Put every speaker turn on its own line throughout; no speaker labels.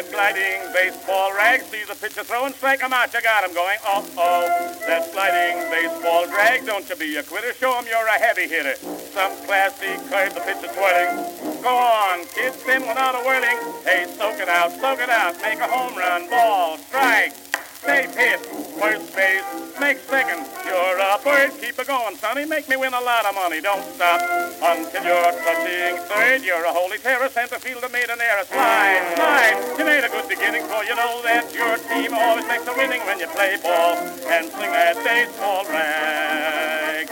that sliding baseball rag. See the pitcher throw and strike him out. You got him going. Oh, oh. That sliding baseball drag. Don't you be a quitter. Show him you're a heavy hitter. Some classy curve the pitcher twirling. Go on, kid, spin without a whirling. Hey, soak it out, soak it out. Make a home run. Ball, strike. Safe hit. First base. Make second. You're a bird. Keep it going, sonny. Make me win a lot of money. Don't stop until you're touching third. You're a holy terror. Center fielder made an error. Slide, slide. You made a good beginning, for you know that your team always makes a winning when you play ball and swing that baseball rag.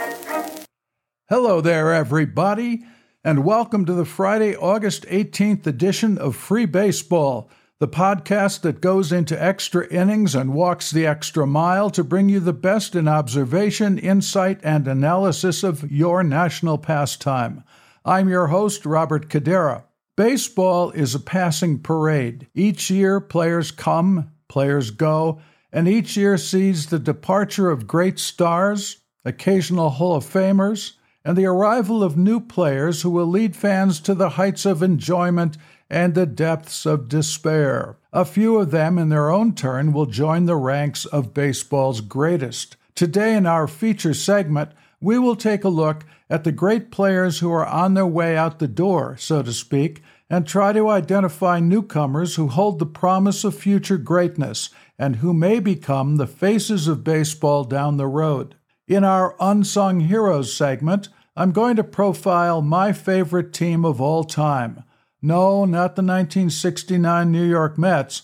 Hello there, everybody, and welcome to the Friday, August 18th edition of Free Baseball the podcast that goes into extra innings and walks the extra mile to bring you the best in observation, insight, and analysis of your national pastime. I'm your host, Robert Cadera. Baseball is a passing parade. Each year, players come, players go, and each year sees the departure of great stars, occasional Hall of Famers, and the arrival of new players who will lead fans to the heights of enjoyment and the depths of despair. A few of them, in their own turn, will join the ranks of baseball's greatest. Today, in our feature segment, we will take a look at the great players who are on their way out the door, so to speak, and try to identify newcomers who hold the promise of future greatness and who may become the faces of baseball down the road. In our Unsung Heroes segment, I'm going to profile my favorite team of all time, no, not the 1969 New York Mets,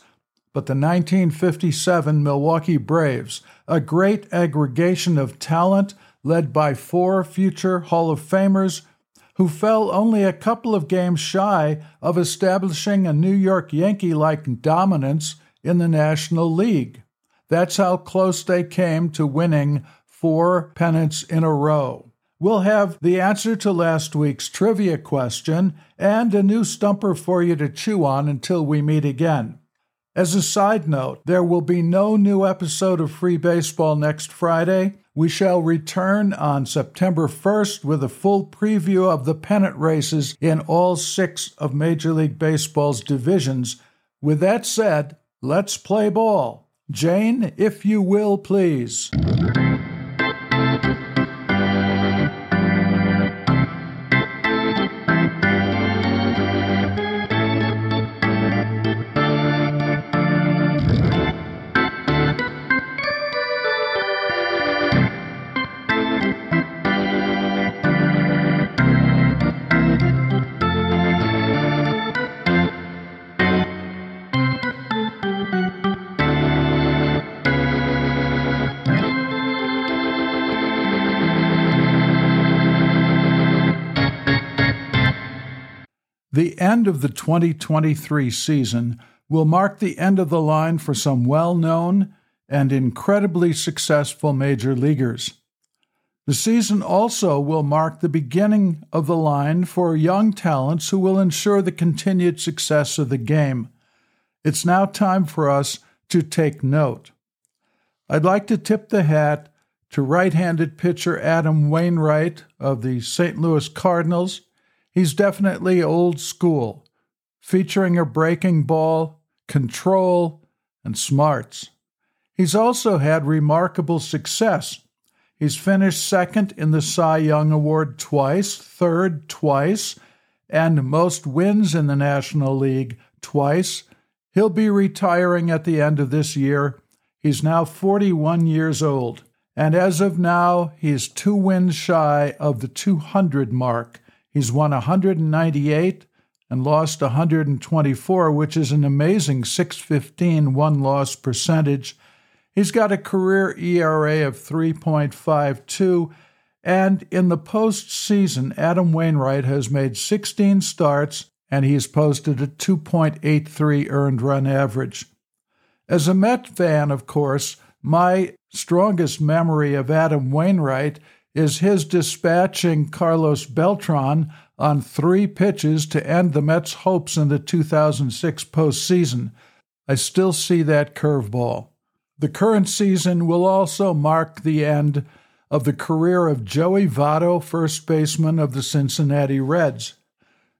but the 1957 Milwaukee Braves, a great aggregation of talent led by four future Hall of Famers who fell only a couple of games shy of establishing a New York Yankee like dominance in the National League. That's how close they came to winning four pennants in a row. We'll have the answer to last week's trivia question and a new stumper for you to chew on until we meet again. As a side note, there will be no new episode of Free Baseball next Friday. We shall return on September 1st with a full preview of the pennant races in all six of Major League Baseball's divisions. With that said, let's play ball. Jane, if you will, please. The end of the 2023 season will mark the end of the line for some well known and incredibly successful major leaguers. The season also will mark the beginning of the line for young talents who will ensure the continued success of the game. It's now time for us to take note. I'd like to tip the hat to right handed pitcher Adam Wainwright of the St. Louis Cardinals He's definitely old school, featuring a breaking ball, control, and smarts. He's also had remarkable success. He's finished second in the Cy Young Award twice, third twice, and most wins in the National League twice. He'll be retiring at the end of this year. He's now 41 years old, and as of now, he's two wins shy of the 200 mark. He's won 198 and lost 124, which is an amazing 615 won loss percentage. He's got a career ERA of 3.52, and in the postseason, Adam Wainwright has made 16 starts and he's posted a 2.83 earned run average. As a Met fan, of course, my strongest memory of Adam Wainwright is his dispatching Carlos Beltran on three pitches to end the Mets' hopes in the 2006 postseason. I still see that curveball. The current season will also mark the end of the career of Joey Votto, first baseman of the Cincinnati Reds.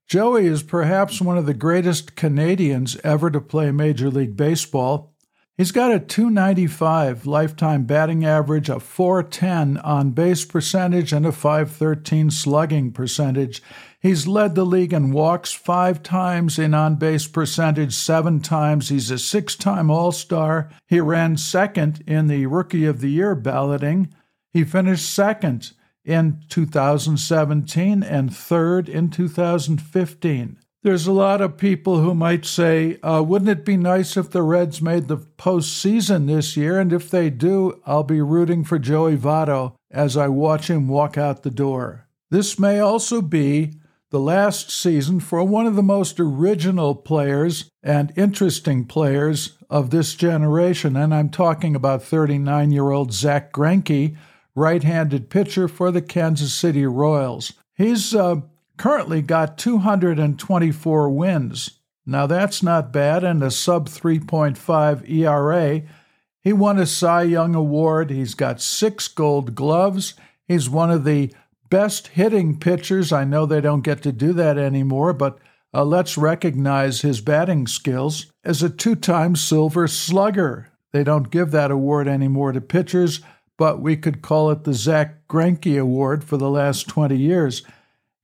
Joey is perhaps one of the greatest Canadians ever to play Major League Baseball. He's got a 295 lifetime batting average, a 410 on base percentage, and a 513 slugging percentage. He's led the league in walks five times, in on base percentage seven times. He's a six time All Star. He ran second in the Rookie of the Year balloting. He finished second in 2017 and third in 2015. There's a lot of people who might say, uh, wouldn't it be nice if the Reds made the postseason this year? And if they do, I'll be rooting for Joey Votto as I watch him walk out the door. This may also be the last season for one of the most original players and interesting players of this generation, and I'm talking about 39 year old Zack Greinke, right handed pitcher for the Kansas City Royals. He's uh, currently got 224 wins. Now that's not bad and a sub 3.5 ERA. He won a Cy Young Award. He's got six gold gloves. He's one of the best hitting pitchers. I know they don't get to do that anymore, but uh, let's recognize his batting skills as a two time silver slugger. They don't give that award anymore to pitchers, but we could call it the Zack Greinke Award for the last 20 years.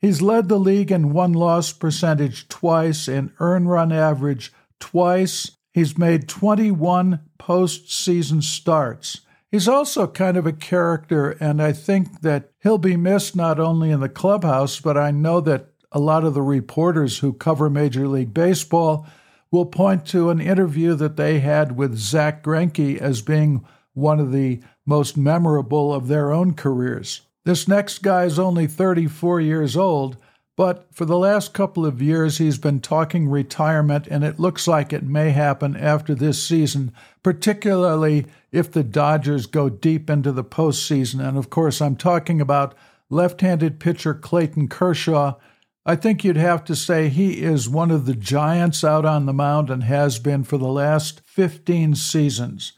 He's led the league in won loss percentage twice, in earn run average twice. He's made 21 postseason starts. He's also kind of a character, and I think that he'll be missed not only in the clubhouse, but I know that a lot of the reporters who cover Major League Baseball will point to an interview that they had with Zack Greinke as being one of the most memorable of their own careers. This next guy is only 34 years old, but for the last couple of years he's been talking retirement, and it looks like it may happen after this season, particularly if the Dodgers go deep into the postseason. And of course, I'm talking about left handed pitcher Clayton Kershaw. I think you'd have to say he is one of the giants out on the mound and has been for the last 15 seasons.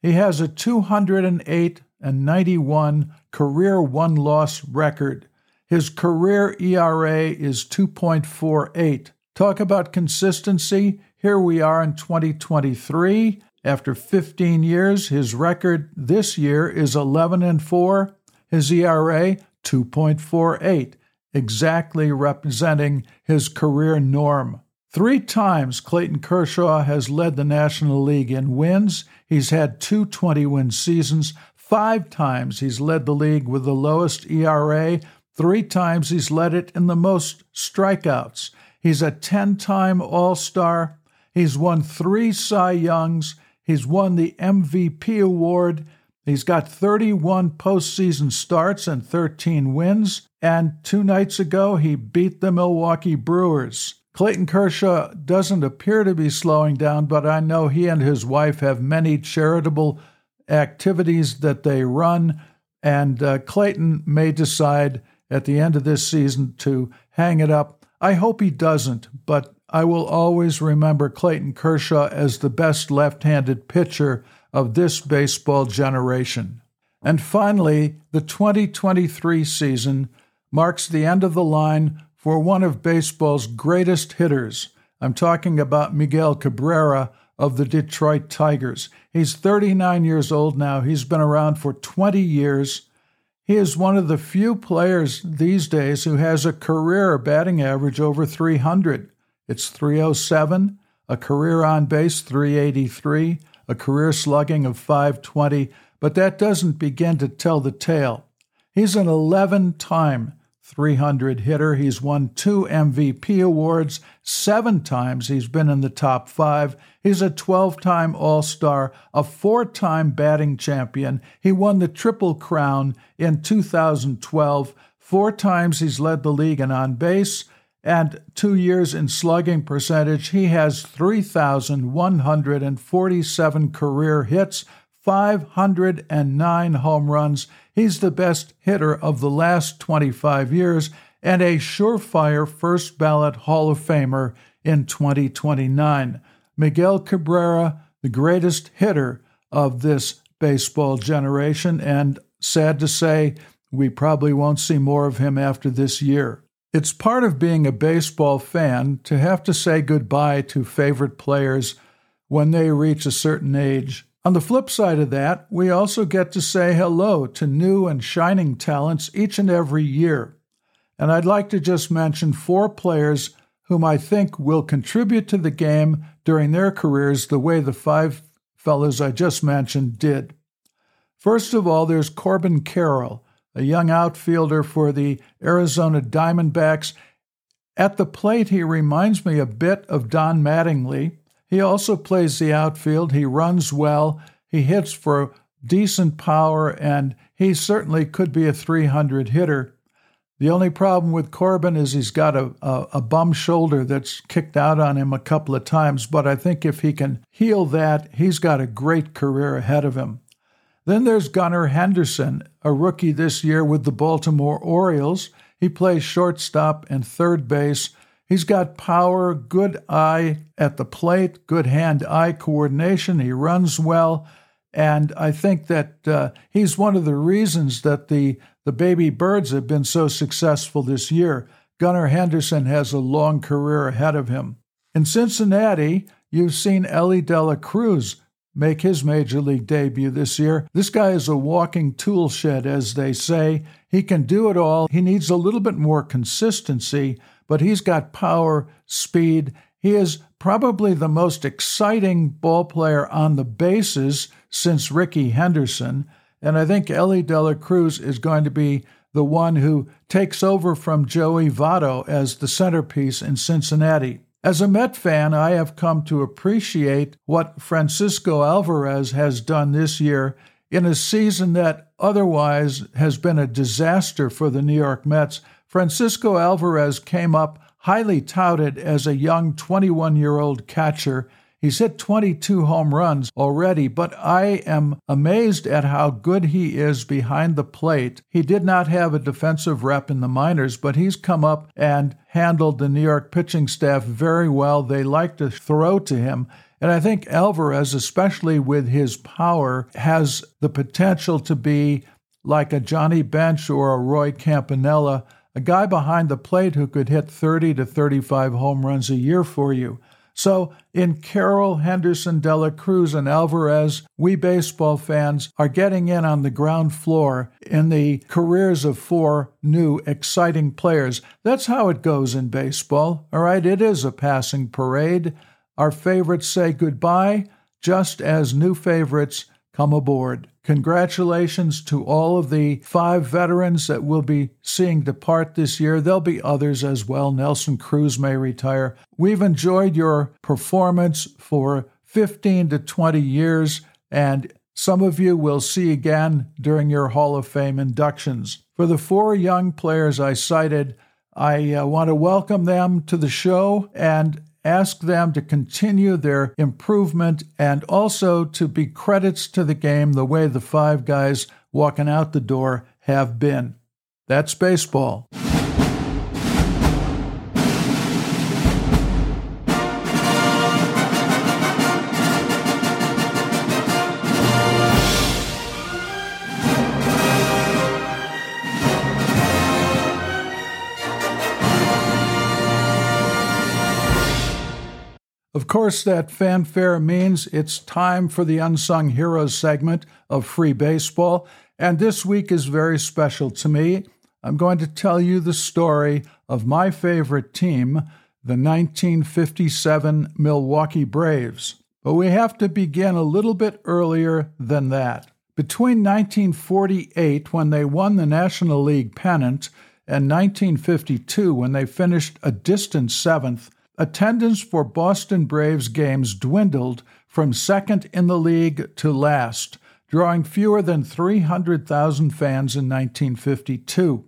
He has a 208 and 91 career won loss record. His career ERA is 2.48. Talk about consistency. Here we are in 2023. After 15 years, his record this year is 11 and 4. His ERA 2.48, exactly representing his career norm. Three times Clayton Kershaw has led the National League in wins. He's had two 20 win seasons. Five times he's led the league with the lowest ERA. Three times he's led it in the most strikeouts. He's a 10 time All Star. He's won three Cy Youngs. He's won the MVP award. He's got 31 postseason starts and 13 wins. And two nights ago, he beat the Milwaukee Brewers. Clayton Kershaw doesn't appear to be slowing down, but I know he and his wife have many charitable activities that they run, and uh, Clayton may decide at the end of this season to hang it up. I hope he doesn't, but I will always remember Clayton Kershaw as the best left handed pitcher of this baseball generation. And finally, the 2023 season marks the end of the line for one of baseball's greatest hitters. I'm talking about Miguel Cabrera of the Detroit Tigers. He's 39 years old now. He's been around for 20 years. He is one of the few players these days who has a career batting average over 300. It's 307, a career on base 383, a career slugging of 520, but that doesn't begin to tell the tale. He's an 11 time 300 hitter. He's won two MVP awards. Seven times he's been in the top five. He's a 12 time All Star, a four time batting champion. He won the Triple Crown in 2012. Four times he's led the league in on base, and two years in slugging percentage. He has 3,147 career hits, 509 home runs. He's the best hitter of the last 25 years and a surefire first ballot Hall of Famer in 2029. Miguel Cabrera, the greatest hitter of this baseball generation, and sad to say, we probably won't see more of him after this year. It's part of being a baseball fan to have to say goodbye to favorite players when they reach a certain age. On the flip side of that, we also get to say hello to new and shining talents each and every year. And I'd like to just mention four players whom I think will contribute to the game during their careers the way the five fellows I just mentioned did. First of all, there's Corbin Carroll, a young outfielder for the Arizona Diamondbacks. At the plate, he reminds me a bit of Don Mattingly. He also plays the outfield. He runs well. He hits for decent power, and he certainly could be a 300 hitter. The only problem with Corbin is he's got a, a, a, bum shoulder that's kicked out on him a couple of times, but I think if he can heal that, he's got a great career ahead of him. Then there's Gunnar Henderson, a rookie this year with the Baltimore Orioles. He plays shortstop and third base. He's got power, good eye at the plate, good hand eye coordination. He runs well. And I think that uh, he's one of the reasons that the, the baby birds have been so successful this year. Gunnar Henderson has a long career ahead of him. In Cincinnati, you've seen Elly De La Cruz make his major league debut this year. This guy is a walking tool shed, as they say. He can do it all. He needs a little bit more consistency, but he's got power, speed. He is probably the most exciting ball player on the bases since Rickey Henderson. And I think Elly De La Cruz is going to be the one who takes over from Joey Votto as the centerpiece in Cincinnati. As a Met fan, I have come to appreciate what Francisco Alvarez has done this year in a season that otherwise has been a disaster for the New York Mets. Francisco Alvarez came up highly touted as a young 21 year old catcher He's hit 22 home runs already, but I am amazed at how good he is behind the plate. He did not have a defensive rep in the minors, but he's come up and handled the New York pitching staff very well. They like to throw to him. And I think Alvarez, especially with his power, has the potential to be like a Johnny Bench or a Roy Campanella, a guy behind the plate who could hit 30 to 35 home runs a year for you. So, in Carroll, Henderson, De La Cruz, and Alvarez, we baseball fans are getting in on the ground floor in the careers of four new, exciting players. That's how it goes in baseball, all right? It is a passing parade. Our favorites say goodbye, just as new favorites come aboard. Congratulations to all of the five veterans that we'll be seeing depart this year. There'll be others as well. Nelson Cruz may retire. We've enjoyed your performance for 15 to 20 years, and some of you will see again during your Hall of Fame inductions. For the four young players I cited, I uh, want to welcome them to the show and ask them to continue their improvement and also to be credits to the game the way the five guys walking out the door have been. That's baseball. Of course, that fanfare means it's time for the Unsung Heroes segment of Free Baseball, and this week is very special to me. I'm going to tell you the story of my favorite team, the 1957 Milwaukee Braves. But we have to begin a little bit earlier than that. Between 1948, when they won the National League pennant, and 1952, when they finished a distant seventh, attendance for Boston Braves games dwindled from second in the league to last, drawing fewer than 300,000 fans in 1952.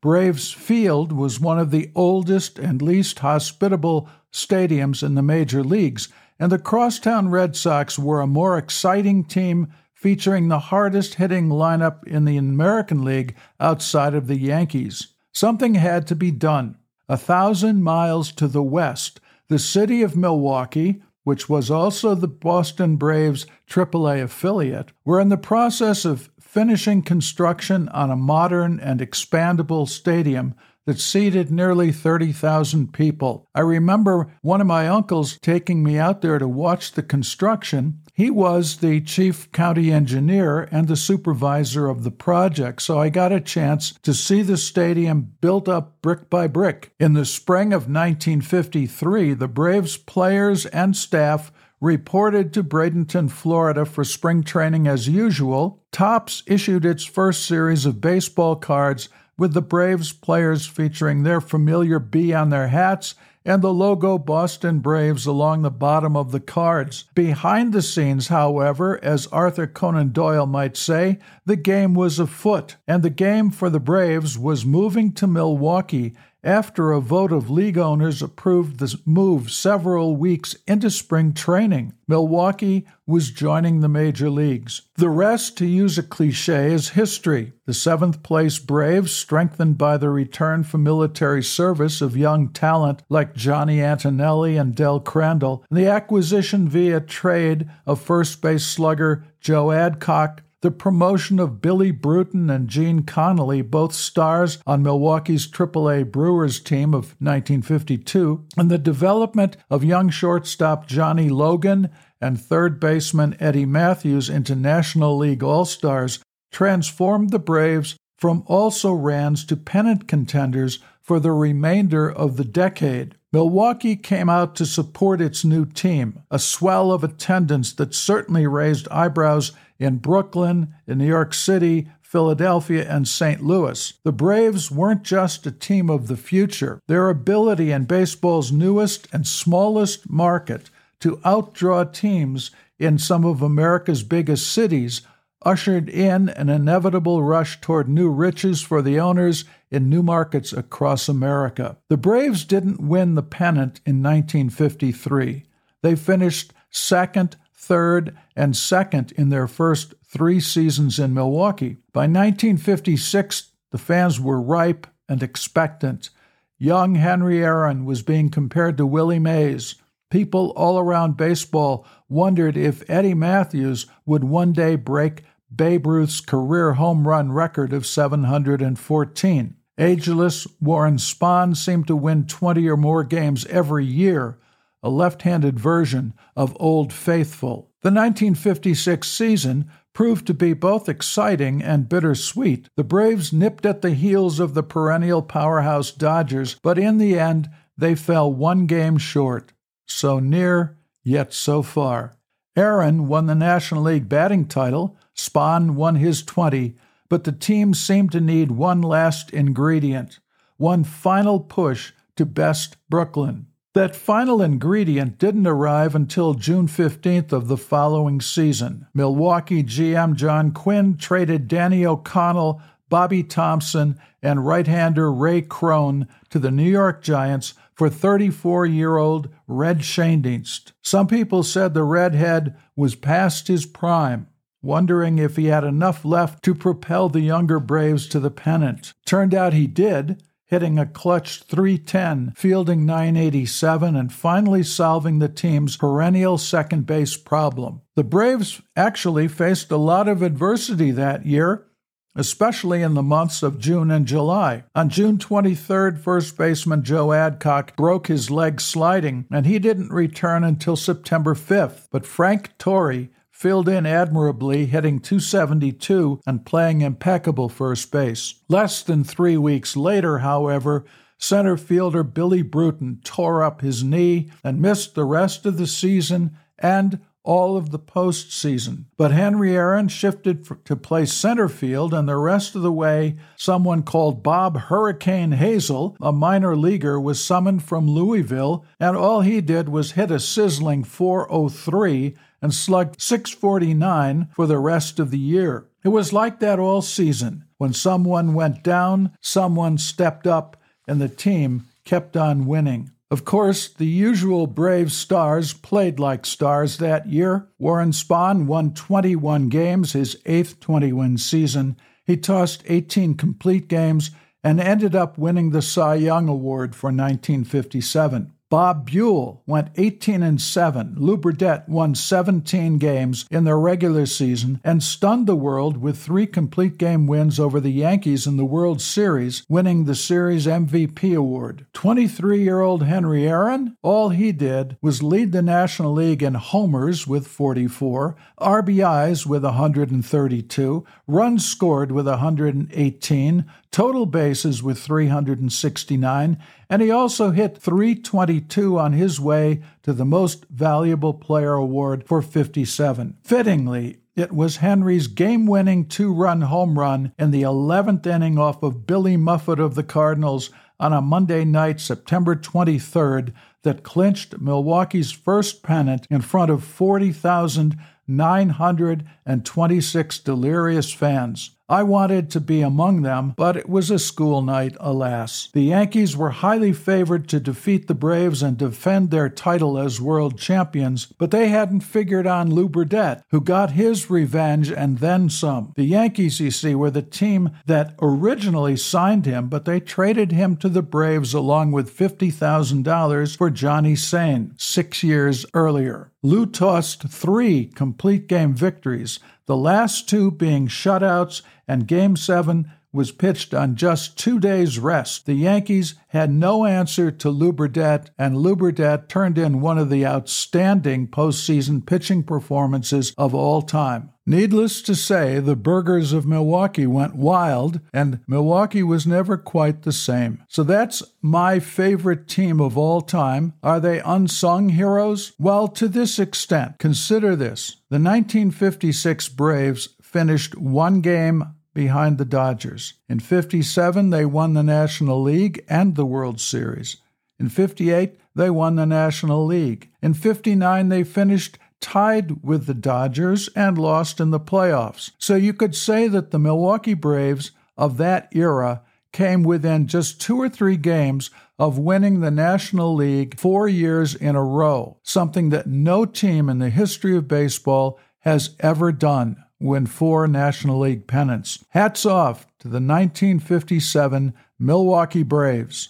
Braves Field was one of the oldest and least hospitable stadiums in the major leagues, and the Crosstown Red Sox were a more exciting team featuring the hardest hitting lineup in the American League outside of the Yankees. Something had to be done. A thousand miles to the west, the city of Milwaukee, which was also the Boston Braves AAA affiliate, were in the process of finishing construction on a modern and expandable stadium that seated nearly 30,000 people. I remember one of my uncles taking me out there to watch the construction. He was the chief county engineer and the supervisor of the project, so I got a chance to see the stadium built up brick by brick. In the spring of 1953, the Braves players and staff reported to Bradenton, Florida for spring training as usual, Topps issued its first series of baseball cards with the Braves players featuring their familiar B on their hats and the logo Boston Braves along the bottom of the cards. Behind the scenes, however, as Arthur Conan Doyle might say, the game was afoot, and the game for the Braves was moving to Milwaukee after a vote of league owners approved the move several weeks into spring training. Milwaukee was joining the major leagues. The rest, to use a cliche, is history. The seventh place Braves, strengthened by the return from military service of young talent like Johnny Antonelli and Del Crandall, and the acquisition via trade of first base slugger Joe Adcock the promotion of Billy Bruton and Gene Conley, both stars on Milwaukee's AAA Brewers team of 1952, and the development of young shortstop Johnny Logan and third baseman Eddie Mathews into National League All Stars transformed the Braves from also rans to pennant contenders for the remainder of the decade. Milwaukee came out to support its new team, a swell of attendance that certainly raised eyebrows in Brooklyn, in New York City, Philadelphia, and St. Louis. The Braves weren't just a team of the future. Their ability in baseball's newest and smallest market to outdraw teams in some of America's biggest cities ushered in an inevitable rush toward new riches for the owners in new markets across America. The Braves didn't win the pennant in 1953. They finished second, third, and second in their first three seasons in Milwaukee. By 1956, the fans were ripe and expectant. Young Henry Aaron was being compared to Willie Mays. People all around baseball wondered if Eddie Mathews would one day break Babe Ruth's career home run record of 714. Ageless Warren Spahn seemed to win 20 or more games every year, a left handed version of Old Faithful. The 1956 season proved to be both exciting and bittersweet. The Braves nipped at the heels of the perennial powerhouse Dodgers, but in the end, they fell one game short. So near, yet so far. Aaron won the National League batting title, Spahn won his 20, but the team seemed to need one last ingredient, one final push to best Brooklyn. That final ingredient didn't arrive until June 15th of the following season. Milwaukee GM John Quinn traded Danny O'Connell, Bobby Thomson, and right hander Ray Crone to the New York Giants for 34 year old Red Schoendienst. Some people said the redhead was past his prime, wondering if he had enough left to propel the younger Braves to the pennant. Turned out he did hitting a clutch 310, fielding 987, and finally solving the team's perennial second base problem. The Braves actually faced a lot of adversity that year, especially in the months of June and July. On June 23rd, first baseman Joe Adcock broke his leg sliding, and he didn't return until September 5th. But Frank Torre filled in admirably, hitting 272 and playing impeccable first base. Less than three weeks later, however, center fielder Billy Bruton tore up his knee and missed the rest of the season and all of the postseason. But Henry Aaron shifted to play center field, and the rest of the way, someone called Bob Hurricane Hazle, a minor leaguer, was summoned from Louisville, and all he did was hit a sizzling 403 and slugged 649 for the rest of the year. It was like that all season. When someone went down, someone stepped up, and the team kept on winning. Of course, the usual Brave stars played like stars that year. Warren Spahn won 21 games, his eighth 20 win season. He tossed 18 complete games and ended up winning the Cy Young Award for 1957. Bob Buhl went 18 and 7. Lew Burdette won 17 games in their regular season and stunned the world with three complete game wins over the Yankees in the World Series, winning the series MVP award. 23 year old Henry Aaron, all he did was lead the National League in homers with 44, RBIs with 132, runs scored with 118, total bases with 369, and he also hit 322 on his way to the Most Valuable Player Award for 57. Fittingly, it was Henry's game winning two run home run in the 11th inning off of Billy Muffett of the Cardinals on a Monday night, September 23rd, that clinched Milwaukee's first pennant in front of 40,926 delirious fans. I wanted to be among them, but it was a school night, alas. The Yankees were highly favored to defeat the Braves and defend their title as world champions, but they hadn't figured on Lew Burdette, who got his revenge and then some. The Yankees, you see, were the team that originally signed him, but they traded him to the Braves along with $50,000 for Johnny Sain six years earlier. Lew tossed three complete game victories, the last two being shutouts, and Game 7 was pitched on just two days' rest. The Yankees had no answer to Lew Burdette, and Lew Burdette turned in one of the outstanding postseason pitching performances of all time. Needless to say, the Burghers of Milwaukee went wild, and Milwaukee was never quite the same. So that's my favorite team of all time. Are they unsung heroes? Well, to this extent. Consider this the 1956 Braves finished one game behind the Dodgers. In 57, they won the National League and the World Series. In 58, they won the National League. In 59, they finished tied with the Dodgers and lost in the playoffs. So you could say that the Milwaukee Braves of that era came within just two or three games of winning the National League four years in a row, something that no team in the history of baseball has ever done win four National League pennants. Hats off to the 1957 Milwaukee Braves.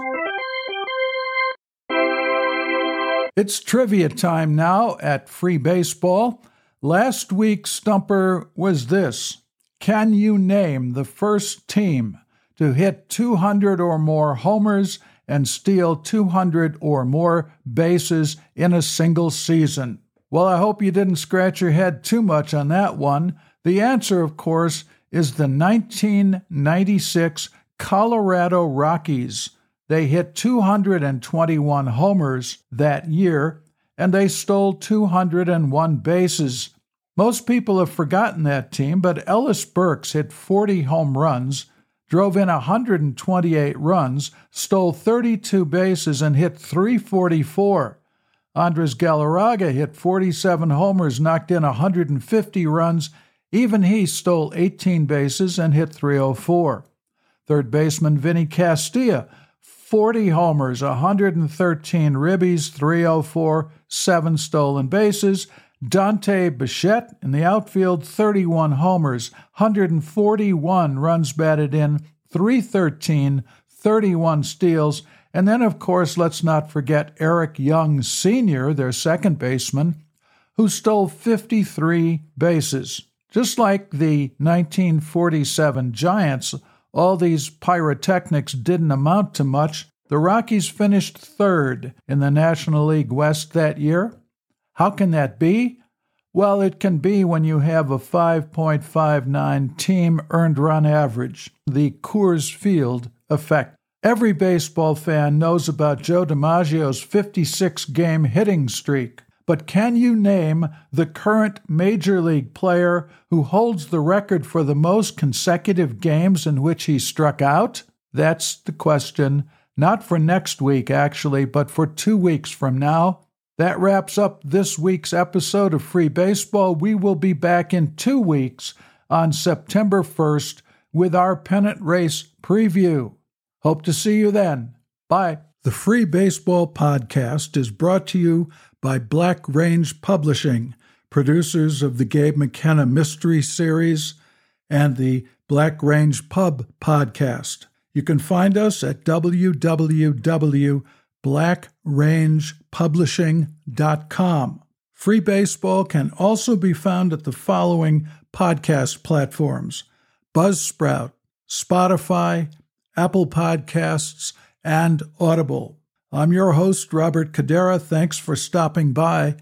It's trivia time now at Free Baseball. Last week's stumper was this Can you name the first team to hit 200 or more homers and steal 200 or more bases in a single season? Well, I hope you didn't scratch your head too much on that one. The answer, of course, is the 1996 Colorado Rockies. They hit 221 homers that year, and they stole 201 bases. Most people have forgotten that team, but Ellis Burks hit 40 home runs, drove in 128 runs, stole 32 bases, and hit 344. Andres Galarraga hit 47 homers, knocked in 150 runs. Even he stole 18 bases and hit 304. Third baseman Vinny Castilla 40 homers, 113 ribbies, 304, 7 stolen bases. Dante Bichette in the outfield, 31 homers, 141 runs batted in, 313, 31 steals. And then, of course, let's not forget Eric Young Sr., their second baseman, who stole 53 bases. Just like the 1947 Giants, all these pyrotechnics didn't amount to much. The Rockies finished third in the National League West that year. How can that be? Well, it can be when you have a 5.59 team earned run average, the Coors Field effect. Every baseball fan knows about Joe DiMaggio's 56 game hitting streak. But can you name the current Major League player who holds the record for the most consecutive games in which he struck out? That's the question, not for next week, actually, but for two weeks from now. That wraps up this week's episode of Free Baseball. We will be back in two weeks on September 1st with our pennant race preview. Hope to see you then. Bye. The Free Baseball Podcast is brought to you by Black Range Publishing, producers of the Gabe McKenna Mystery Series and the Black Range Pub podcast. You can find us at www.blackrange.com blackrangepublishing.com. Free Baseball can also be found at the following podcast platforms Buzzsprout, Spotify, Apple Podcasts, and Audible. I'm your host, Robert Cadera. Thanks for stopping by.